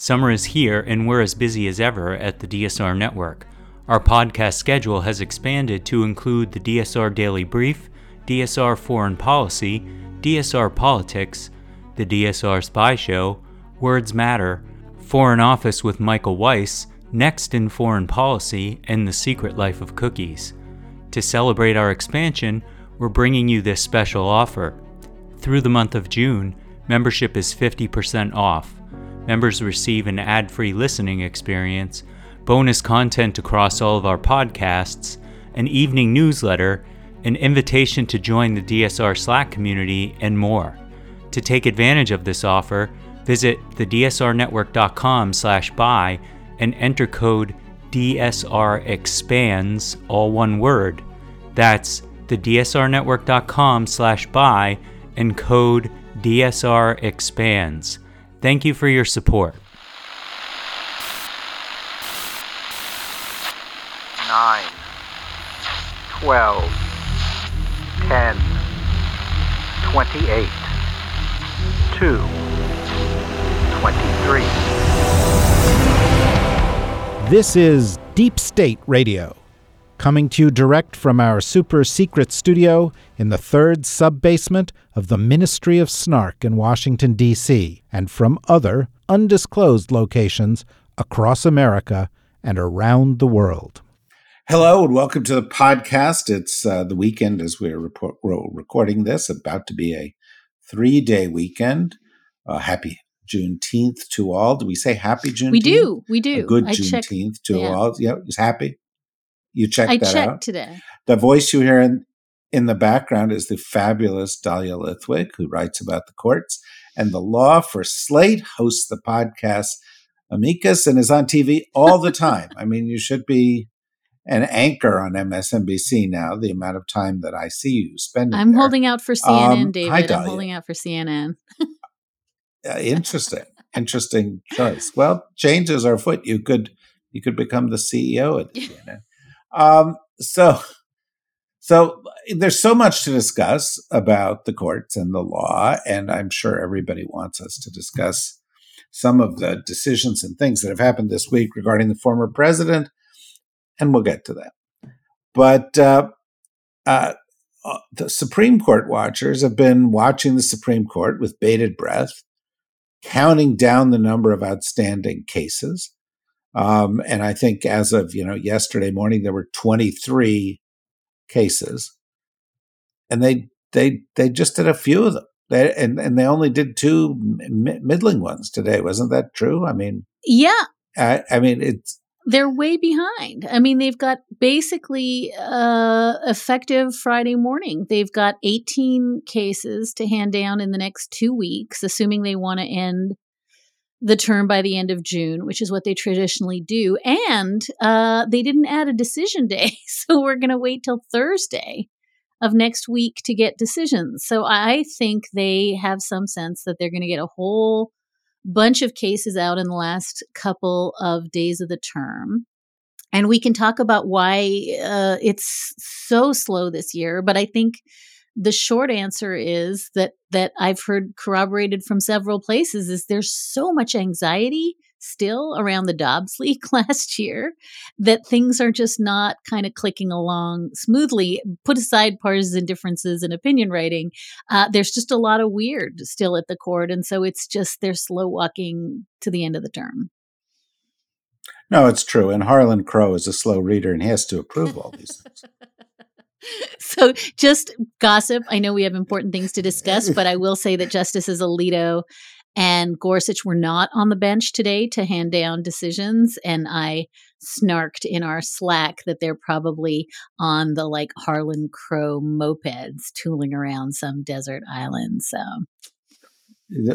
Summer is here, and we're as busy as ever at the DSR network. Our podcast schedule has expanded to include the DSR Daily Brief, DSR Foreign Policy, DSR Politics, the DSR Spy Show, Words Matter, Foreign Office with Michael Weiss, Next in Foreign Policy, and The Secret Life of Cookies. To celebrate our expansion, we're bringing you this special offer. Through the month of June, membership is 50% off. Members receive an ad free listening experience, bonus content across all of our podcasts, an evening newsletter, an invitation to join the DSR Slack community, and more. To take advantage of this offer, visit thedsrnetwork.com slash buy and enter code DSR expands, all one word. That's thedsrnetwork.com slash buy and code DSR expands. Thank you for your support. Nine, twelve, ten, twenty-eight, two, twenty-three. This is Deep State Radio, coming to you direct from our super secret studio in the third sub basement of the Ministry of Snark in Washington, D.C., and from other undisclosed locations across America and around the world. Hello and welcome to the podcast. It's uh, the weekend as we're, report, we're recording this, about to be a three day weekend. Uh, happy Juneteenth to all. Do we say happy Juneteenth? We do. We do. A good I Juneteenth checked- to yeah. all. Yeah, is happy. You checked I that checked out. today. The voice you hear in, in the background is the fabulous Dahlia Lithwick, who writes about the courts and the law for Slate, hosts the podcast Amicus, and is on TV all the time. I mean, you should be an anchor on MSNBC now, the amount of time that I see you spending. I'm there. holding out for CNN, Um, hi, David. I'm holding out for CNN. Uh, interesting, interesting choice. Well, changes are afoot. You could you could become the CEO at CNN. Um, so, so there's so much to discuss about the courts and the law, and I'm sure everybody wants us to discuss some of the decisions and things that have happened this week regarding the former president, and we'll get to that. But uh, uh, uh, the Supreme Court watchers have been watching the Supreme Court with bated breath counting down the number of outstanding cases. Um, and I think as of you know yesterday morning, there were 23 cases, and they they they just did a few of them. They, and and they only did two mi- middling ones today. Wasn't that true? I mean, Yeah, I, I mean it's they're way behind. I mean, they've got basically uh, effective Friday morning. They've got 18 cases to hand down in the next two weeks, assuming they want to end the term by the end of June, which is what they traditionally do. And uh, they didn't add a decision day. So we're going to wait till Thursday of next week to get decisions. So I think they have some sense that they're going to get a whole bunch of cases out in the last couple of days of the term. And we can talk about why uh, it's so slow this year. But I think the short answer is that that I've heard corroborated from several places is there's so much anxiety still around the Dobbs leak last year that things are just not kind of clicking along smoothly. Put aside partisan differences in opinion writing, uh, there's just a lot of weird still at the court, and so it's just they're slow walking to the end of the term. no, it's true. And Harlan Crow is a slow reader, and he has to approve all these things. so just gossip. I know we have important things to discuss, but I will say that Justices Alito and Gorsuch were not on the bench today to hand down decisions. And I snarked in our Slack that they're probably on the like Harlan Crow mopeds tooling around some desert island. So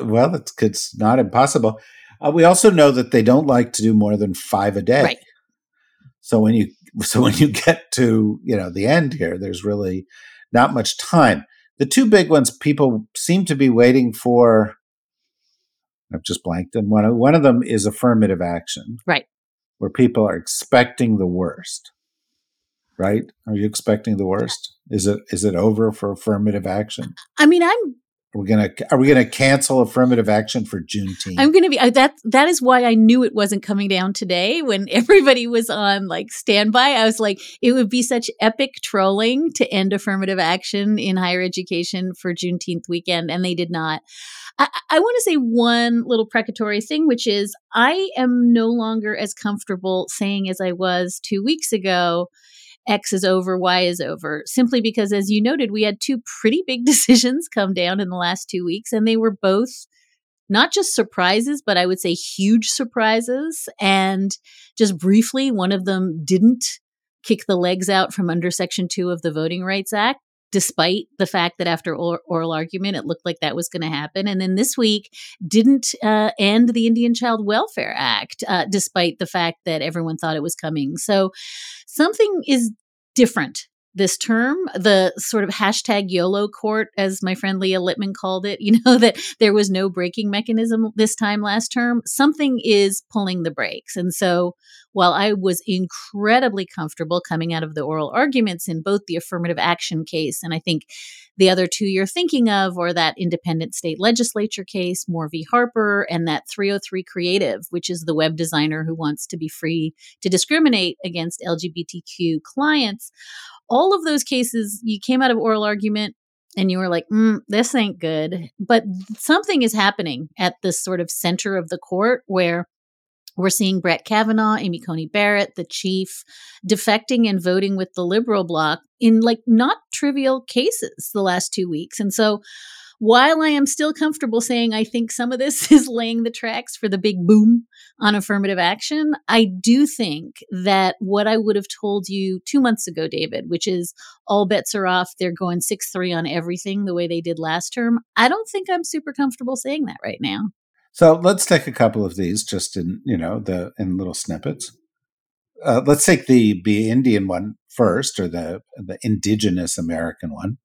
Well, it's, it's not impossible. Uh, we also know that they don't like to do more than five a day. Right. So when you so when you get to you know the end here, there's really not much time. The two big ones people seem to be waiting for. I've just blanked, and one of, one of them is affirmative action, Right. Where people are expecting the worst, right? Are you expecting the worst? Is it is it over for affirmative action? I mean, I'm Are we gonna Are we gonna cancel affirmative action for Juneteenth? I'm to be that. That is why I knew it wasn't coming down today. When everybody was on like standby, I was like, it would be such epic trolling to end affirmative action in higher education for Juneteenth weekend, and they did not. I, I want to say one little precatory thing, which is I am no longer as comfortable saying as I was two weeks ago X is over, Y is over, simply because, as you noted, we had two pretty big decisions come down in the last two weeks, and they were both not just surprises, but I would say huge surprises. And just briefly, one of them didn't kick the legs out from under Section 2 of the Voting Rights Act. Despite the fact that after oral argument, it looked like that was going to happen. And then this week didn't uh, end the Indian Child Welfare Act, uh, despite the fact that everyone thought it was coming. So something is different this term, the sort of hashtag YOLO court, as my friend Leah Littman called it, you know, that there was no braking mechanism this time last term, something is pulling the brakes. And so while I was incredibly comfortable coming out of the oral arguments in both the affirmative action case and I think the other two you're thinking of, or that independent state legislature case, Moore v. Harper, and that 303 Creative, which is the web designer who wants to be free to discriminate against LGBTQ clients all of those cases, you came out of oral argument and you were like, mm, this ain't good. But something is happening at this sort of center of the court where we're seeing Brett Kavanaugh, Amy Coney Barrett, the chief, defecting and voting with the liberal bloc in like not trivial cases the last two weeks. And so while I am still comfortable saying I think some of this is laying the tracks for the big boom on affirmative action, I do think that what I would have told you two months ago, David, which is all bets are off, they're going 6 3 on everything the way they did last term, I don't think I'm super comfortable saying that right now. So let's take a couple of these just in, you know, the in little snippets. Uh, let's take the be Indian one first, or the the indigenous American one.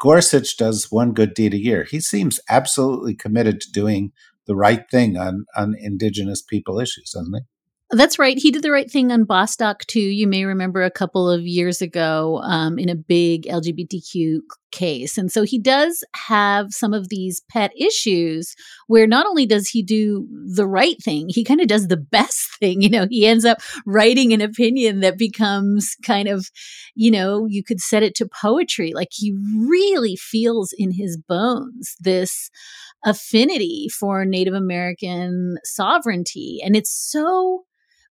Gorsuch does one good deed a year. He seems absolutely committed to doing the right thing on on indigenous people issues, doesn't he? That's right. He did the right thing on Bostock too. You may remember a couple of years ago um, in a big LGBTQ case. And so he does have some of these pet issues where not only does he do the right thing, he kind of does the best thing. You know, he ends up writing an opinion that becomes kind of, you know, you could set it to poetry. Like he really feels in his bones this affinity for Native American sovereignty. And it's so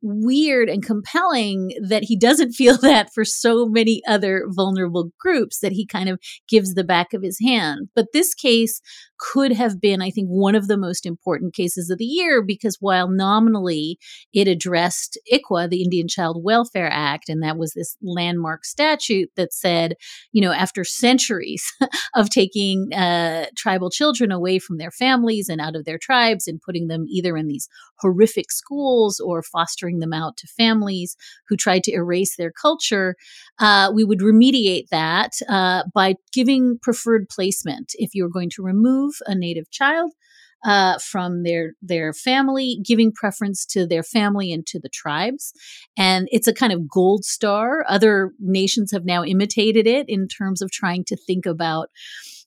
weird and compelling that he doesn't feel that for so many other vulnerable groups that he kind of gives the back of his hand. But this case could have been, I think, one of the most important cases of the year because while nominally it addressed ICWA, the Indian Child Welfare Act, and that was this landmark statute that said, you know, after centuries of taking uh, tribal children away from their families and out of their tribes and putting them either in these horrific schools or fostering them out to families who tried to erase their culture, uh, we would remediate that uh, by giving preferred placement. If you were going to remove a native child, uh, from their their family, giving preference to their family and to the tribes, and it's a kind of gold star. Other nations have now imitated it in terms of trying to think about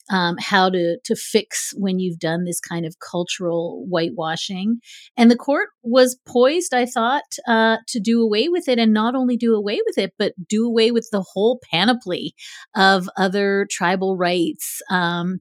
um, how to to fix when you've done this kind of cultural whitewashing. And the court was poised, I thought, uh, to do away with it, and not only do away with it, but do away with the whole panoply of other tribal rights. Um,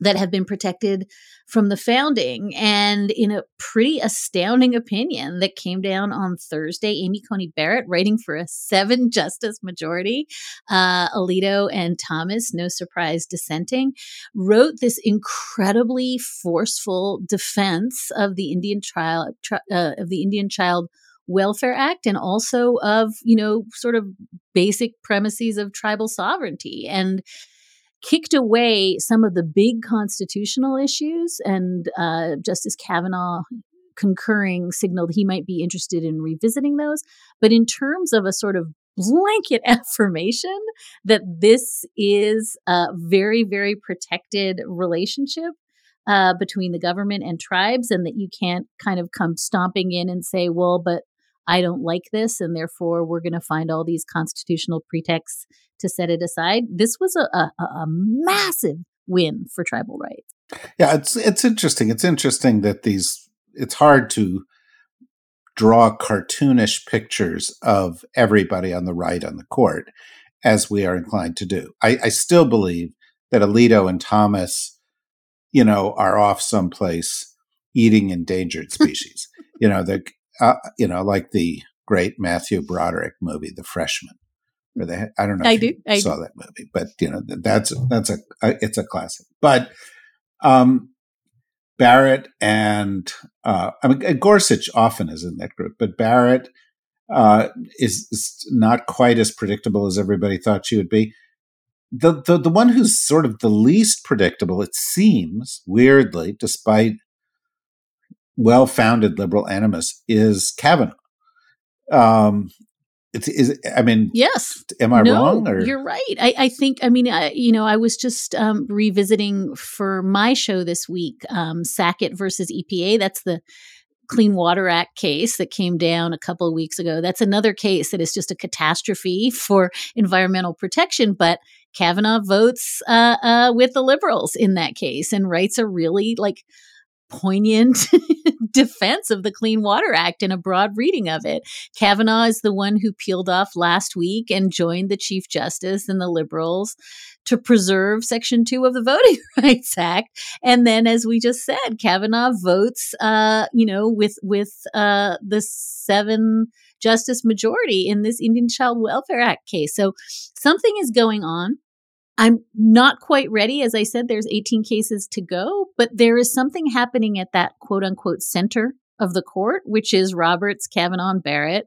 that have been protected from the founding. And in a pretty astounding opinion that came down on Thursday, Amy Coney Barrett, writing for a seven justice majority, uh, Alito and Thomas, no surprise dissenting, wrote this incredibly forceful defense of the Indian trial uh, of the Indian child welfare act and also of you know sort of basic premises of tribal sovereignty and kicked away some of the big constitutional issues, and uh, Justice Kavanaugh concurring signaled he might be interested in revisiting those. But in terms of a sort of blanket affirmation that this is a very, very protected relationship uh, between the government and tribes, and that you can't kind of come stomping in and say, well, but I don't like this, and therefore we're going to find all these constitutional pretexts to set it aside. This was a, a, a massive win for tribal rights. Yeah, it's it's interesting. It's interesting that these it's hard to draw cartoonish pictures of everybody on the right on the court as we are inclined to do. I, I still believe that Alito and Thomas, you know, are off someplace eating endangered species. you know, the uh, you know, like the great Matthew Broderick movie, The Freshman. They, I don't know I if do. you I saw that movie, but you know that's that's a, a it's a classic. But um, Barrett and uh, I mean Gorsuch often is in that group, but Barrett uh, is, is not quite as predictable as everybody thought she would be. The, the the one who's sort of the least predictable, it seems, weirdly, despite well-founded liberal animus, is Kavanaugh. Um, it's is I mean, Yes. am I no, wrong? Or you're right. I, I think, I mean, I, you know, I was just um, revisiting for my show this week um, Sackett versus EPA. That's the Clean Water Act case that came down a couple of weeks ago. That's another case that is just a catastrophe for environmental protection. But Kavanaugh votes uh, uh, with the liberals in that case and writes a really like poignant defense of the Clean Water Act and a broad reading of it. Kavanaugh is the one who peeled off last week and joined the Chief Justice and the liberals to preserve Section 2 of the Voting Rights Act. And then, as we just said, Kavanaugh votes, uh, you know, with, with uh, the seven justice majority in this Indian Child Welfare Act case. So something is going on. I'm not quite ready. As I said, there's 18 cases to go, but there is something happening at that quote unquote center of the court, which is Roberts, Kavanaugh, and Barrett,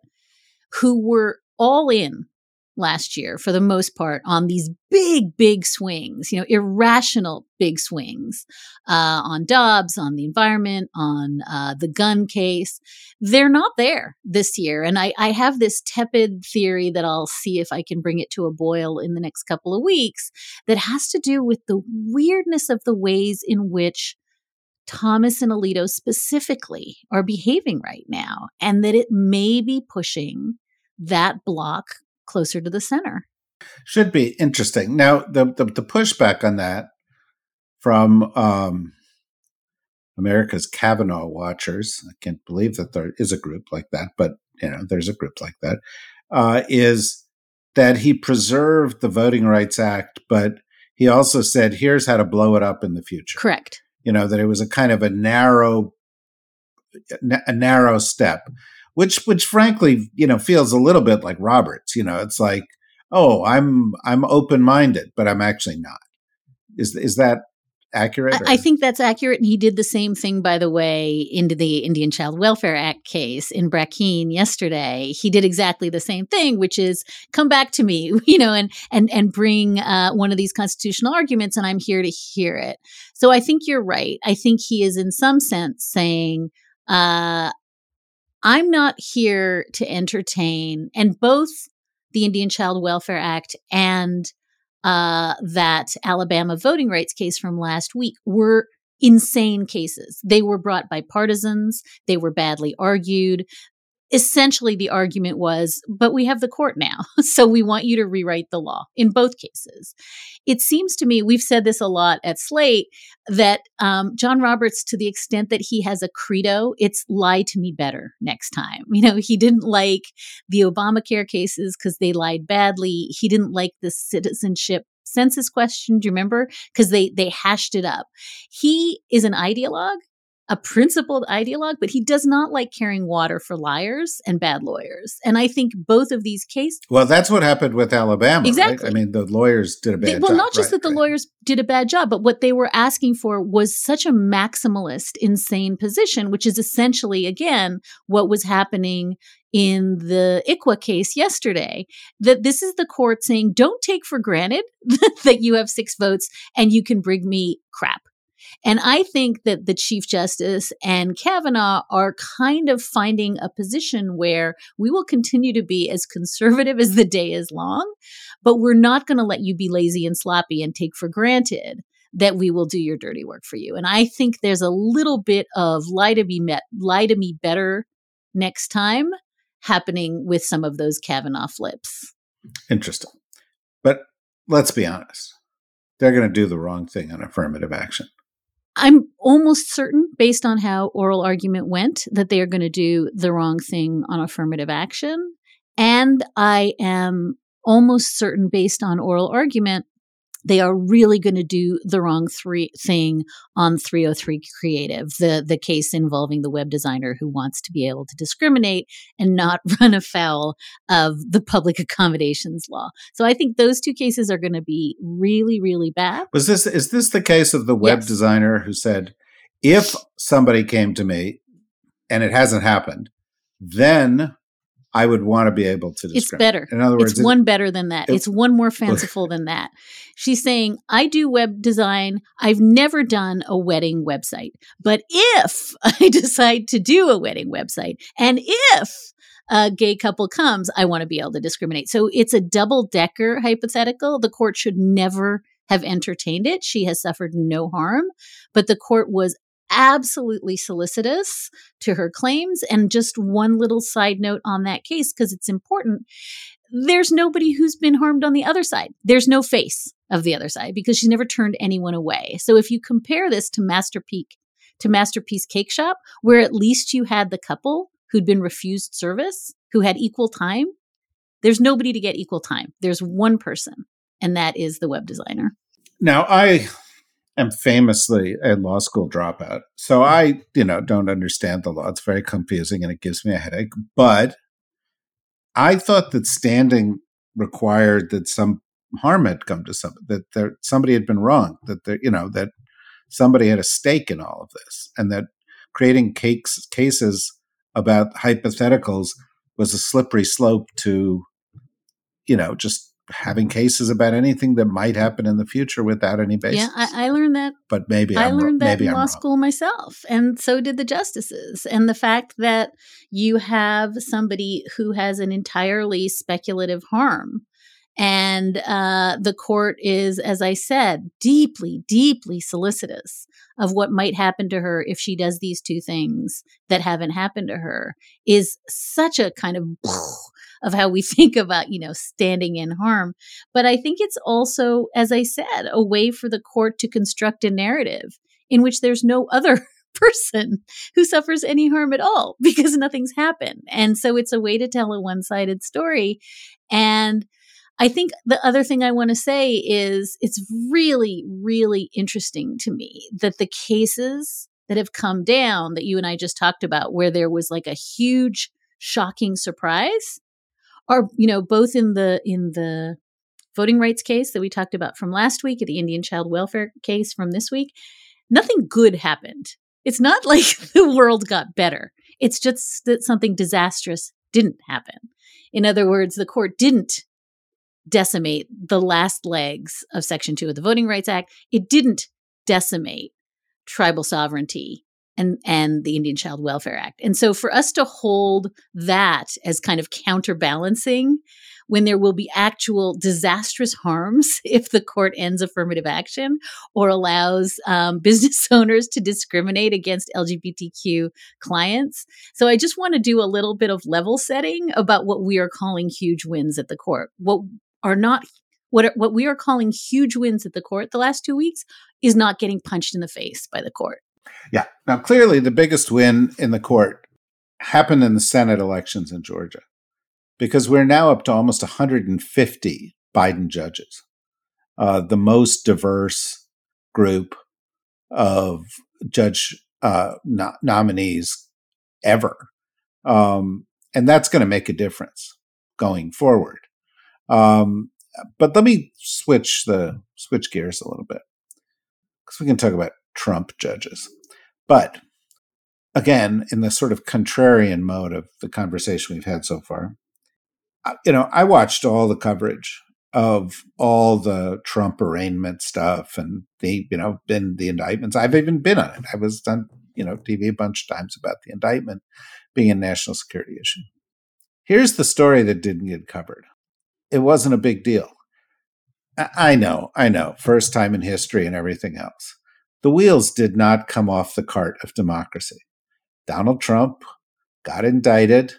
who were all in last year for the most part on these big, big swings, you know, irrational big swings uh, on Dobbs, on the environment, on uh, the gun case. They're not there this year. And I, I have this tepid theory that I'll see if I can bring it to a boil in the next couple of weeks that has to do with the weirdness of the ways in which Thomas and Alito specifically are behaving right now, and that it may be pushing that bloc closer to the center. should be interesting. Now, the, the the pushback on that from um, America's Kavanaugh watchers, I can't believe that there is a group like that, but you know, there's a group like that. Uh, is that he preserved the Voting Rights Act, but he also said, "Here's how to blow it up in the future." Correct. You know that it was a kind of a narrow, a narrow step, which, which frankly, you know, feels a little bit like Roberts. You know, it's like, oh, I'm I'm open minded, but I'm actually not. Is is that accurate? I, I think that's accurate. And he did the same thing, by the way, into the Indian Child Welfare Act case in Brackeen yesterday. He did exactly the same thing, which is come back to me, you know, and and and bring uh, one of these constitutional arguments, and I'm here to hear it. So I think you're right. I think he is, in some sense, saying. Uh, I'm not here to entertain, and both the Indian Child Welfare Act and uh, that Alabama voting rights case from last week were insane cases. They were brought by partisans, they were badly argued. Essentially, the argument was, but we have the court now, so we want you to rewrite the law in both cases. It seems to me, we've said this a lot at Slate, that um, John Roberts, to the extent that he has a credo, it's lie to me better next time. You know, he didn't like the Obamacare cases because they lied badly. He didn't like the citizenship census question. Do you remember? Because they they hashed it up. He is an ideologue, a principled ideologue, but he does not like carrying water for liars and bad lawyers. And I think both of these cases Well, that's what happened with Alabama. Exactly. Right? I mean, the lawyers did a bad they, well, job. not just right, that the right. lawyers did a bad job, but what they were asking for was such a maximalist, insane position, which is essentially, again, what was happening in the ICWA case yesterday. That this is the court saying, don't take for granted that you have six votes and you can bring me crap. And I think that the Chief Justice and Kavanaugh are kind of finding a position where we will continue to be as conservative as the day is long, but we're not going to let you be lazy and sloppy and take for granted that we will do your dirty work for you. And I think there's a little bit of lie to be met, lie to me better next time happening with some of those Kavanaugh flips. Interesting. But let's be honest. they're going to do the wrong thing on affirmative action. I'm almost certain, based on how oral argument went, that they are going to do the wrong thing on affirmative action. And I am almost certain, based on oral argument, they are really going to do the wrong three thing on 303 creative the the case involving the web designer who wants to be able to discriminate and not run afoul of the public accommodations law so i think those two cases are going to be really really bad Was this is this the case of the web Yes. designer who said, if somebody came to me and it hasn't happened, then I would want to be able to it's discriminate. better In other words, it's it- one better than that. it- it's one more fanciful than that. She's saying, I do web design. I've never done a wedding website. But if I decide to do a wedding website and if a gay couple comes, I want to be able to discriminate. So it's a double decker hypothetical. The court should never have entertained it. She has suffered no harm, but the court was absolutely solicitous to her claims. And just one little side note on that case, because it's important there's nobody who's been harmed on the other side. There's no face of the other side because she's never turned anyone away. So if you compare this to Masterpiece to Masterpiece Cake Shop, where at least you had the couple who'd been refused service, who had equal time, there's nobody to get equal time. There's one person, and that is the web designer. Now, I am famously a law school dropout, so hmm. I, you know, don't understand the law. It's very confusing and it gives me a headache. But I thought that standing required that some harm had come to some that there somebody had been wrong, that there, you know, that somebody had a stake in all of this, and that creating cakes cases about hypotheticals was a slippery slope to, you know, just having cases about anything that might happen in the future without any basis. Yeah, I, I learned that but maybe I I'm, learned that in I'm law wrong. school myself, and so did the justices. And the fact that you have somebody who has an entirely speculative harm, and uh, the court is, as I said, deeply, deeply solicitous of what might happen to her if she does these two things that haven't happened to her, is such a kind of of how we think about, you know, standing in harm. But I think it's also, as I said, a way for the court to construct a narrative in which there's no other person who suffers any harm at all because nothing's happened. And so it's a way to tell a one sided story. And I think the other thing I want to say is it's really, really interesting to me that the cases that have come down that you and I just talked about, where there was like a huge, shocking surprise, are you know both in the in the voting rights case that we talked about from last week, the Indian child welfare case from this week. Nothing good happened. It's not like the world got better. It's just that something disastrous didn't happen. In other words, the court didn't decimate the last legs of Section 2 of the Voting Rights Act. It didn't decimate tribal sovereignty and, and the Indian Child Welfare Act. And so for us to hold that as kind of counterbalancing when there will be actual disastrous harms if the court ends affirmative action or allows um, business owners to discriminate against LGBTQ clients. So I just want to do a little bit of level setting about what we are calling huge wins at the court. What are not what are, what we are calling huge wins at the court the last two weeks is not getting punched in the face by the court. Yeah. Now, clearly, the biggest win in the court happened in the Senate elections in Georgia because we're now up to almost 150 Biden judges, uh, the most diverse group of judge uh, no- nominees ever. Um, and that's going to make a difference going forward. Um, but let me switch the switch gears a little bit because we can talk about Trump judges. But again, in the sort of contrarian mode of the conversation we've had so far, you know, I watched all the coverage of all the Trump arraignment stuff and the, you know, been the indictments. I've even been on it. I was on, you know, TV a bunch of times about the indictment being a national security issue. Here's the story that didn't get covered. It wasn't a big deal. I know, I know, first time in history and everything else. The wheels did not come off the cart of democracy. Donald Trump got indicted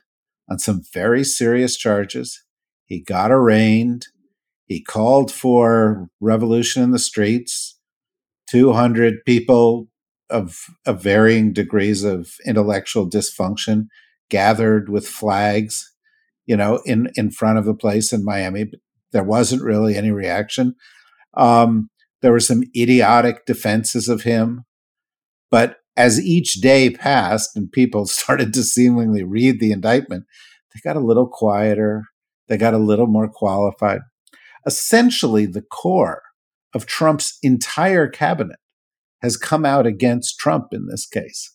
on some very serious charges. He got arraigned. He called for revolution in the streets. 200 people of, of varying degrees of intellectual dysfunction gathered with flags, you know, in, in front of the place in Miami. But there wasn't really any reaction. Um, there were some idiotic defenses of him. But as each day passed and people started to seemingly read the indictment, they got a little quieter. They got a little more qualified. Essentially, the core of Trump's entire cabinet has come out against Trump in this case.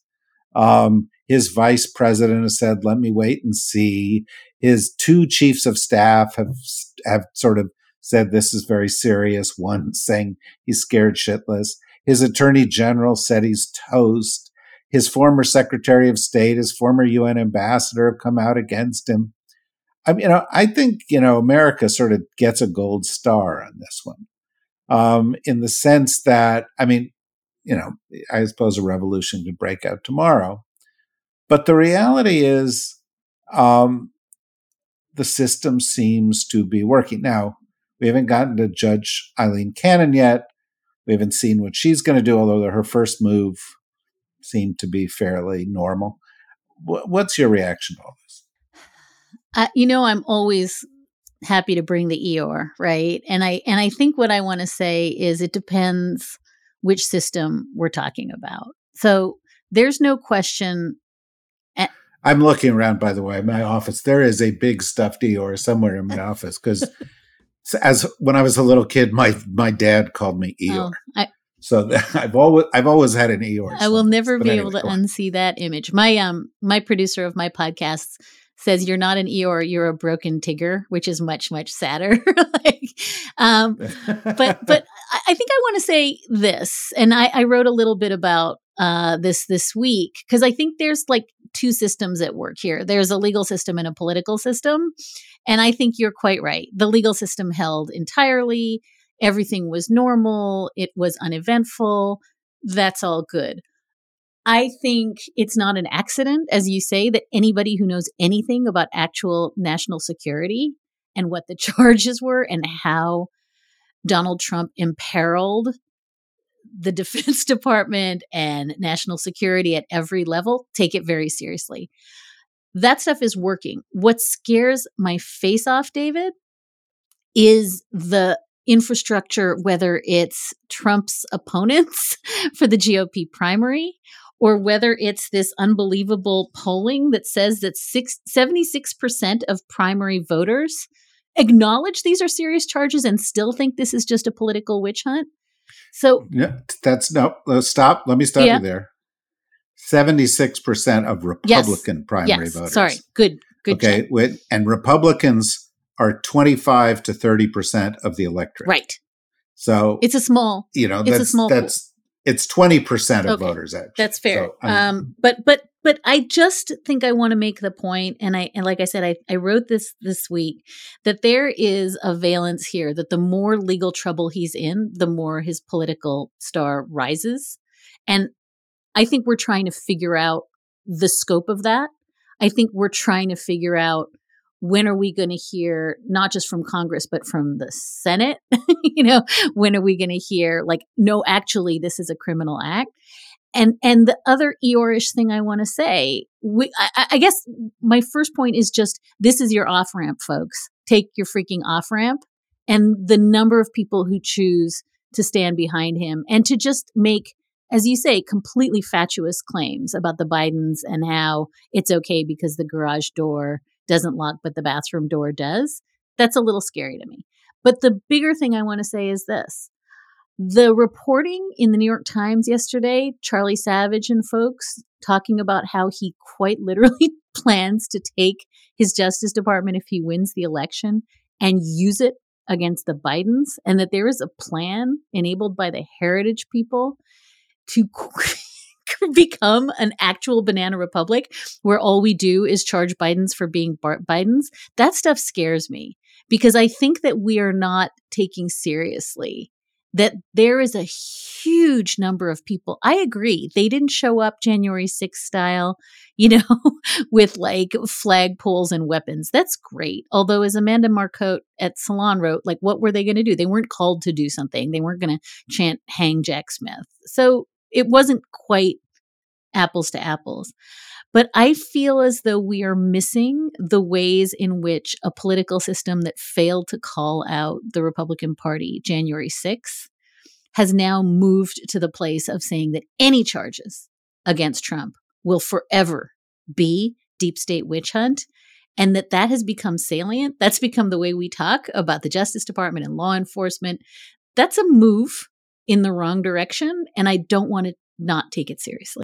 Um, his vice president has said, "Let me wait and see." His two chiefs of staff have have sort of said this is very serious. One saying he's scared shitless. His attorney general said he's toast. His former secretary of state, his former UN ambassador have come out against him. I mean, you know, I think, you know, America sort of gets a gold star on this one. Um, in the sense that, I mean, you know, I suppose a revolution could break out tomorrow. But the reality is, um, the system seems to be working. Now, we haven't gotten to Judge Eileen Cannon yet. We haven't seen what she's going to do, although her first move seemed to be fairly normal. What's your reaction to all this? Uh, you know, I'm always happy to bring the Eeyore, right? And I and I think what I want to say is it depends which system we're talking about. So there's no question. I'm looking around, by the way, my office. There is a big stuffed Eeyore somewhere in my office because as when I was a little kid, my my dad called me Eeyore. Oh, I, so I've always I've always had an Eeyore. I will never be anyway, able to unsee that image. My um my producer of my podcasts says you're not an Eeyore, you're a broken Tigger, which is much much sadder. like, um, but but I think I want to say this, and I, I wrote a little bit about uh, this this week because I think there's like two systems at work here. There's a legal system and a political system, and I think you're quite right. The legal system held entirely. Everything was normal. It was uneventful. That's all good. I think it's not an accident, as you say, that anybody who knows anything about actual national security and what the charges were and how Donald Trump imperiled the Defense Department and national security at every level take it very seriously. That stuff is working. What scares my face off, David, is the infrastructure, whether it's Trump's opponents for the GOP primary or whether it's this unbelievable polling that says that six, 76% of primary voters acknowledge these are serious charges and still think this is just a political witch hunt. So, yeah, that's no, stop. Let me stop yeah. you there. 76% of Republican yes. primary yes. voters. Sorry. Good. Good. Okay. With, and Republicans are 25 to 30% of the electorate. Right. So it's a small, you know, it's a small, that's, it's 20% of okay. voters actually. That's fair. So, um, but but but I just think I want to make the point and I and like I said I I wrote this this week that there is a valence here that the more legal trouble he's in, the more his political star rises. And I think we're trying to figure out the scope of that. I think we're trying to figure out when are we going to hear not just from congress but from the senate you know when are we going to hear like no actually this is a criminal act and and the other eeyore-ish thing i want to say we, I, I guess my first point is just this is your off ramp folks. Take your freaking off ramp and the number of people who choose to stand behind him and to just make as you say, completely fatuous claims about the Bidens and how it's okay because the garage door doesn't lock, but the bathroom door does, that's a little scary to me. But the bigger thing I want to say is this the reporting in the New York Times yesterday, Charlie Savage and folks talking about how he quite literally plans to take his Justice Department if he wins the election and use it against the Bidens, and that there is a plan enabled by the heritage people to become an actual banana republic where all we do is charge Bidens for being Bar- Bidens, that stuff scares me because I think that we are not taking seriously that there is a huge number of people. I agree. They didn't show up January 6th style, you know, with like flagpoles and weapons. That's great. Although, as Amanda Marcotte at Salon wrote, like, what were they going to do? They weren't called to do something. They weren't going to chant hang Jack Smith. So it wasn't quite apples to apples. But I feel as though we are missing the ways in which a political system that failed to call out the Republican Party January 6th has now moved to the place of saying that any charges against Trump will forever be deep state witch hunt and that that has become salient. That's become the way we talk about the justice department and law enforcement. That's a move in the wrong direction and i don't want to not take it seriously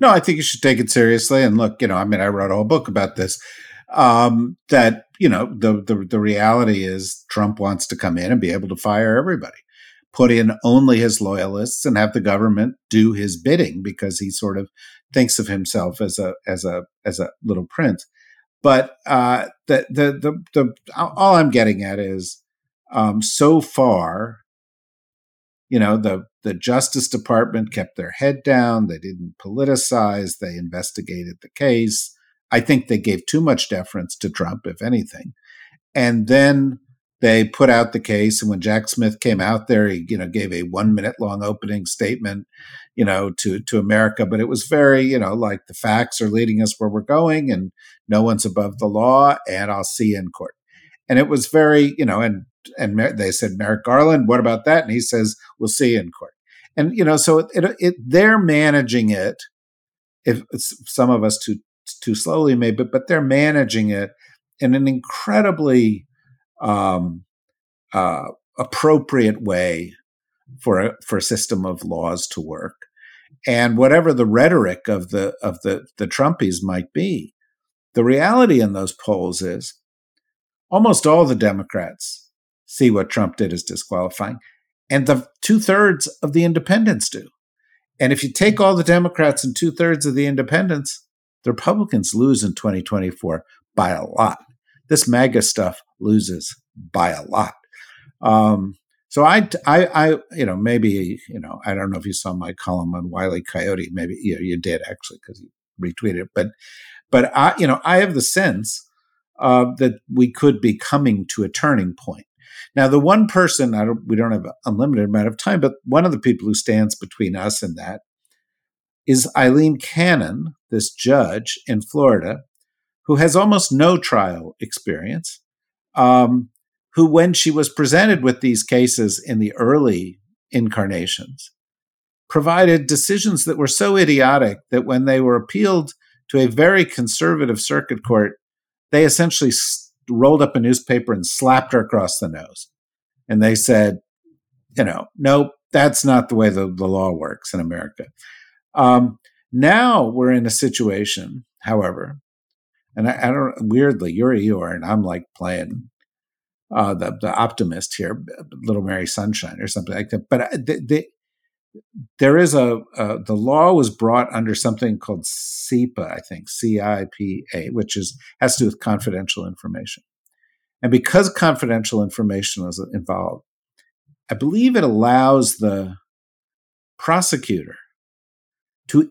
no, I think you should take it seriously. And look, you know, I mean, I wrote a whole book about this. Um, that you know, the, the the reality is Trump wants to come in and be able to fire everybody, put in only his loyalists, and have the government do his bidding because he sort of thinks of himself as a as a as a little prince. But uh, the, the the the all I'm getting at is um, so far you know the the justice department kept their head down they didn't politicize they investigated the case. I think they gave too much deference to trump if anything. And then they put out the case and when jack smith came out there he you know gave a one minute long opening statement you know to to america. But it was very you know like the facts are leading us where we're going and no one's above the law and i'll see you in court. And it was very you know and and they said Merrick Garland, what about that? And he says, we'll see you in court. And you know, so it, it, it they're managing it. If some of us too too slowly, maybe, but they're managing it in an incredibly um, uh, appropriate way for a, for a system of laws to work. And whatever the rhetoric of the of the the Trumpies might be, the reality in those polls is almost all the Democrats see what Trump did as disqualifying. And the two thirds of the independents do. And if you take all the Democrats and two thirds of the independents, the Republicans lose in 2024 by a lot. This MAGA stuff loses by a lot. Um, so I, I, I, you know, maybe, you know, I don't know if you saw my column on Wiley Coyote. Maybe you, know, you did actually because you retweeted it. But, but I, you know, I have the sense uh, that we could be coming to a turning point. Now, the one person, don't, we don't have unlimited amount of time, but one of the people who stands between us and that is Eileen Cannon, this judge in Florida, who has almost no trial experience, um, who, when she was presented with these cases in the early incarnations, provided decisions that were so idiotic that when they were appealed to a very conservative circuit court, they essentially rolled up a newspaper and slapped her across the nose. And they said, you know, nope, that's not the way the, the law works in America. Um, now we're in a situation, however, and I, I don't weirdly, you're Eeyore, and I'm like playing uh, the the optimist here, Little Mary Sunshine or something like that. But the, the, there is a uh, the law was brought under something called CIPA, I think C I P A, which is has to do with confidential information. And because confidential information is involved, I believe it allows the prosecutor to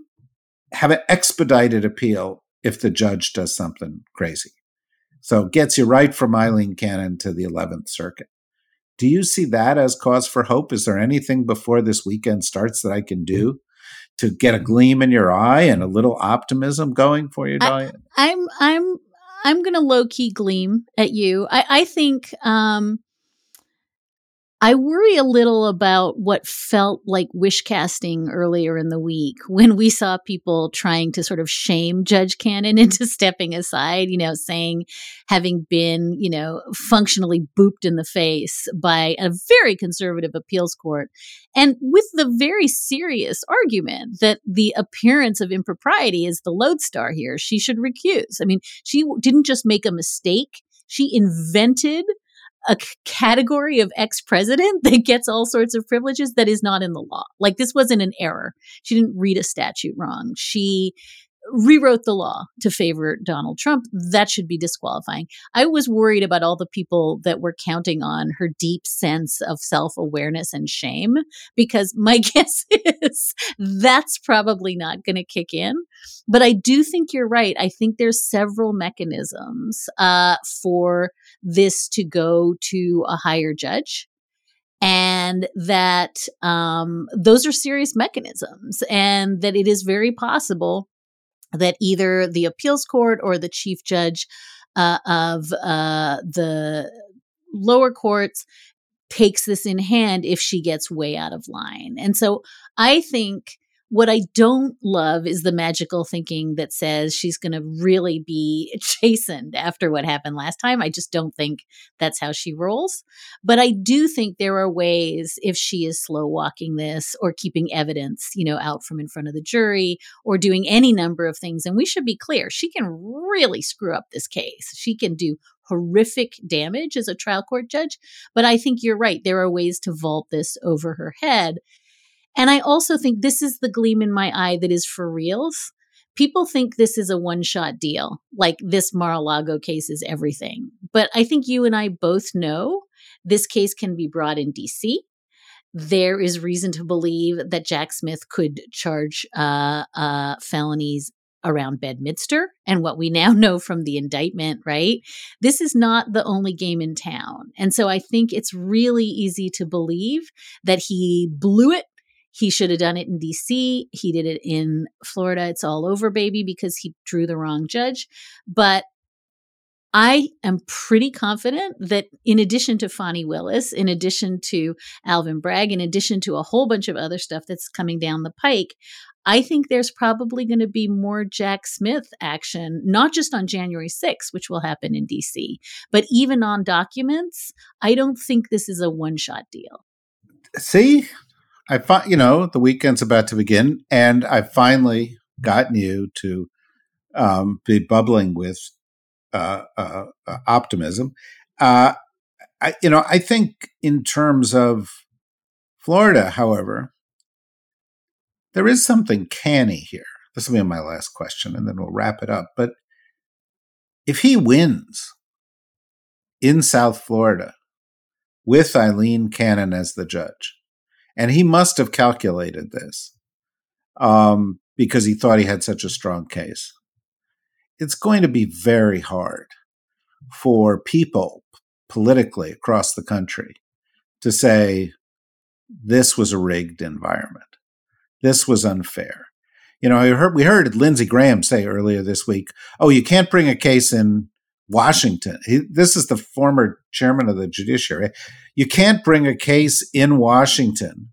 have an expedited appeal if the judge does something crazy. So it gets you right from Eileen Cannon to the 11th Circuit. Do you see that as cause for hope? Is there anything before this weekend starts that I can do to get a gleam in your eye and a little optimism going for you, Dahlia? I'm I'm I'm going to low key gleam at you. I, I think um, I worry a little about what felt like wish casting earlier in the week when we saw people trying to sort of shame Judge Cannon into stepping aside, you know, saying having been, you know, functionally booped in the face by a very conservative appeals court. And with the very serious argument that the appearance of impropriety is the lodestar here, she should recuse. I mean, she didn't just make a mistake, she invented a category of ex president that gets all sorts of privileges that is not in the law. Like this wasn't an error. She didn't read a statute wrong. She rewrote the law to favor Donald Trump, that should be disqualifying. I was worried about all the people that were counting on her deep sense of self awareness and shame, because my guess is that's probably not going to kick in. But I do think you're right. I think there's several mechanisms uh, for this to go to a higher judge and that um, those are serious mechanisms, and that it is very possible that either the appeals court or the chief judge uh, of uh, the lower courts takes this in hand if she gets way out of line. And so I think what I don't love is the magical thinking that says she's going to really be chastened after what happened last time. I just don't think that's how she rolls. But I do think there are ways if she is slow walking this or keeping evidence, you know, out from in front of the jury or doing any number of things. And we should be clear, she can really screw up this case. She can do horrific damage as a trial court judge. But I think you're right. There are ways to vault this over her head. And I also think this is the gleam in my eye that is for reals. People think this is a one shot deal, like this Mar a Lago case is everything. But I think you and I both know this case can be brought in DC. There is reason to believe that Jack Smith could charge uh, uh, felonies around Bedminster and what we now know from the indictment, right? This is not the only game in town. And so I think it's really easy to believe that he blew it he should have done it in DC. He did it in Florida. It's all over, baby, because he drew the wrong judge. But I am pretty confident that in addition to Fani Willis, in addition to Alvin Bragg, in addition to a whole bunch of other stuff that's coming down the pike, I think there's probably going to be more Jack Smith action, not just on January 6th, which will happen in DC, but even on documents. I don't think this is a one shot deal. See, I find you know the weekend's about to begin, and I've finally gotten you to um, be bubbling with uh, uh, uh, optimism. Uh, I, you know, I think in terms of Florida, however, there is something canny here. This will be my last question, and then we'll wrap it up. But if he wins in South Florida with Aileen Cannon as the judge, and he must have calculated this um, because he thought he had such a strong case. It's going to be very hard for people politically across the country to say this was a rigged environment. This was unfair. You know, I heard, we heard Lindsey Graham say earlier this week, oh, you can't bring a case in Washington. He, this is the former chairman of the judiciary. You can't bring a case in Washington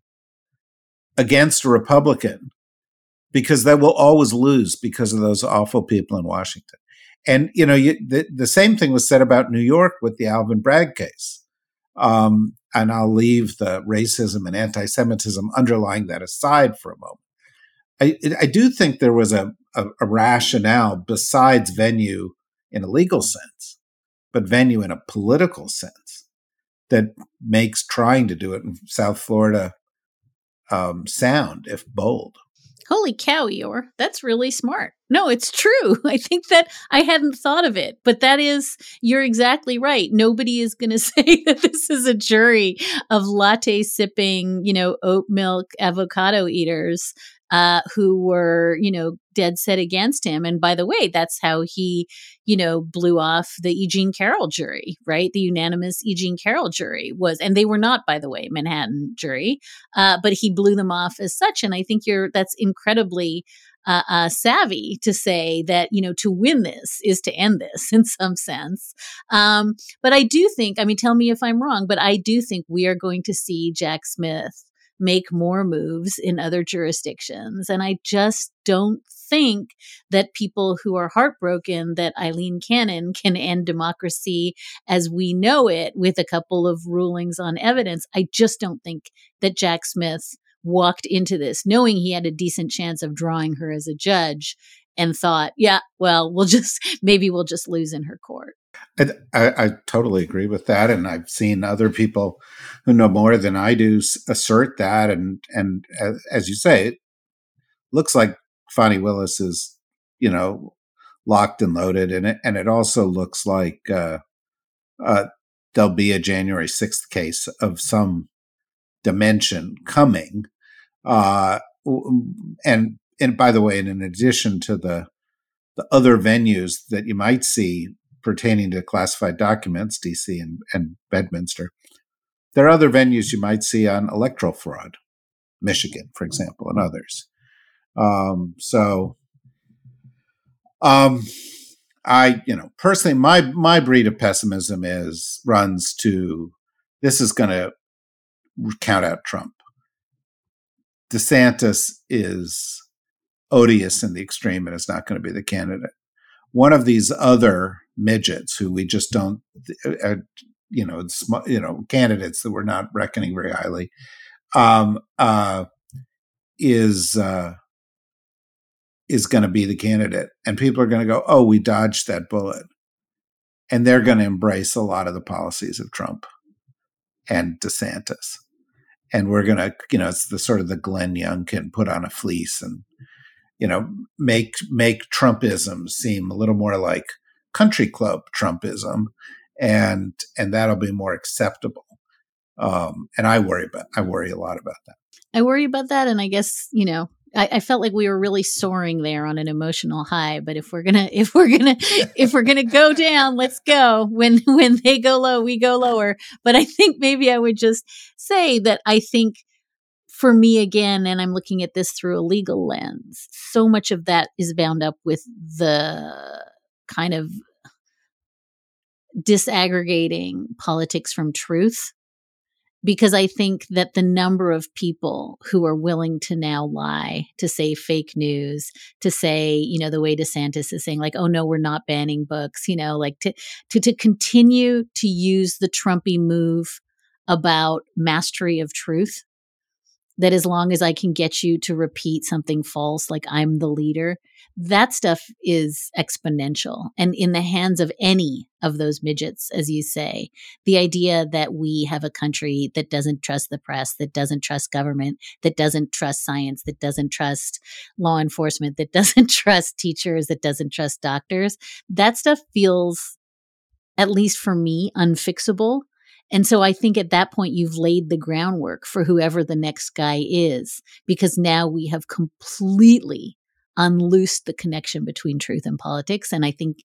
against a Republican because they will always lose because of those awful people in Washington. And you know, you, the the same thing was said about New York with the Alvin Bragg case. Um, and I'll leave the racism and anti-Semitism underlying that aside for a moment. I, I do think there was a, a, a rationale besides venue in a legal sense, but venue in a political sense that makes trying to do it in South Florida um, sound, if bold. Holy cow, Eeyore. That's really smart. No, it's true. I think that I hadn't thought of it, but that is, you're exactly right. Nobody is going to say that this is a jury of latte sipping, you know, oat milk avocado eaters uh, who were, you know, dead set against him. And by the way, that's how he, you know, blew off the E. Jean Carroll jury, right? The unanimous E. Jean Carroll jury was, and they were not, by the way, Manhattan jury, uh, but he blew them off as such. And I think you're, that's incredibly uh, uh, savvy to say that you know to win this is to end this in some sense. Um, but I do think, I mean, tell me if I'm wrong, but I do think we are going to see Jack Smith make more moves in other jurisdictions. And I just don't think that people who are heartbroken that Aileen Cannon can end democracy as we know it with a couple of rulings on evidence. I just don't think that Jack Smith walked into this knowing he had a decent chance of drawing her as a judge and thought, yeah, well, we'll just maybe we'll just lose in her court. I, I, I, totally agree with that, and I've seen other people who know more than I do assert that, and and as, you say, it looks like Fani Willis is you know, locked and loaded, and it and it also looks like uh, uh, there'll be a January sixth case of some dimension coming. Uh, and and by the way, and in addition to the the other venues that you might see pertaining to classified documents, DC and, and Bedminster, there are other venues you might see on electoral fraud, Michigan, for example, and others. Um, so, um, I, you know, personally, my my breed of pessimism is runs to this is going to count out Trump. DeSantis is odious in the extreme and is not going to be the candidate. One of these other midgets who we just don't, uh, uh you know, you know, candidates that we're not reckoning very highly, um, uh, is uh, is going to be the candidate, and people are going to go, "Oh, we dodged that bullet," and they're going to embrace a lot of the policies of Trump and DeSantis. And we're going to you know it's the sort of the glenn youngkin put on a fleece and you know make make trumpism seem a little more like country club trumpism and and that'll be more acceptable um and i worry about i worry a lot about that i worry about that and i guess you know I, I, felt like we were really soaring there on an emotional high. But if we're gonna, if we're gonna, if we're gonna go down, let's go. When when they go low, we go lower. But I think maybe I would just say that I think for me again, and I'm looking at this through a legal lens. So much of that is bound up with the kind of disaggregating politics from truth because I think that the number of people who are willing to now lie, to say fake news, to say, you know, the way DeSantis is saying, like, oh no, we're not banning books, you know, like to to to continue to use the Trumpy move about mastery of truth. That as long as I can get you to repeat something false, like I'm the leader, that stuff is exponential. And in the hands of any of those midgets, as you say, the idea that we have a country that doesn't trust the press, that doesn't trust government, that doesn't trust science, that doesn't trust law enforcement, that doesn't trust teachers, that doesn't trust doctors, that stuff feels, at least for me, unfixable. And so I think at that point, you've laid the groundwork for whoever the next guy is, because now we have completely unloosed the connection between truth and politics. And I think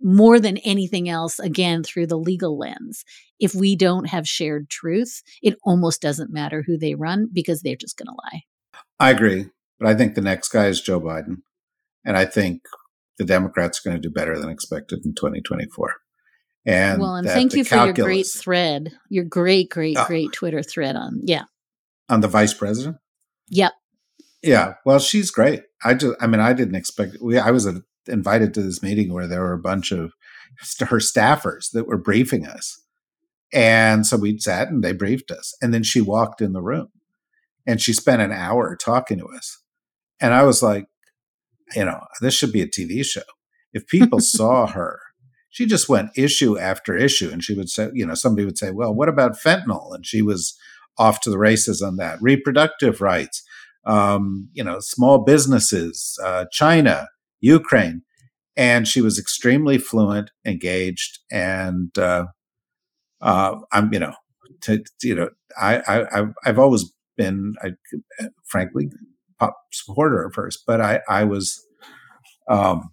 more than anything else, again, through the legal lens, if we don't have shared truth, it almost doesn't matter who they run because they're just going to lie. I agree. But I think the next guy is Joe Biden. And I think the Democrats are going to do better than expected in 2024. And well, and thank you for your great thread, your great, great, uh, great Twitter thread on, yeah. On the vice president? Yep. Yeah, well, she's great. I just, I mean, I didn't expect. We, I was a, invited to this meeting where there were a bunch of her staffers that were briefing us, and so we sat and they briefed us, and then she walked in the room, and she spent an hour talking to us, and I was like, you know, this should be a TV show. If people saw her, she just went issue after issue, and she would say, you know, somebody would say, well, what about fentanyl? And she was off to the races on that. Reproductive rights um, you know, small businesses, uh, China, Ukraine, and she was extremely fluent, engaged, and uh, uh, I'm, you know, to, you know, I, I, I've always been, I, frankly, pop supporter of hers, but I, I was, um,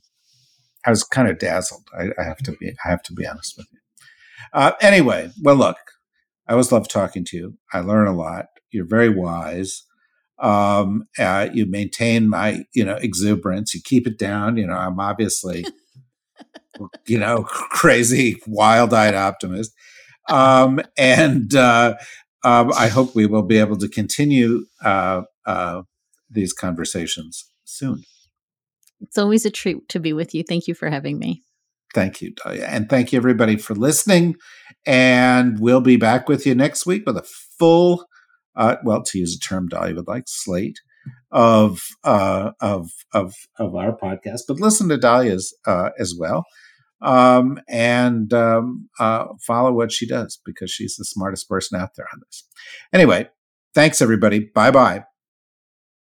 I was kind of dazzled. I, I have to be, I have to be honest with you. Uh, anyway, well, look, I always love talking to you. I learn a lot. You're very wise um, uh, you maintain my you know exuberance you keep it down you know i'm obviously you know crazy wild-eyed optimist um, and uh, um, i hope we will be able to continue uh, uh these conversations soon it's always a treat to be with you thank you for having me Thank you, Dahlia. And thank you, everybody, for listening. And we'll be back with you next week with a full uh, well, to use a term Dolly would like, slate of uh, of of of our podcast. But listen to Dahlia's uh, as well, um, and um, uh, follow what she does because she's the smartest person out there on this. Anyway, thanks everybody. Bye bye.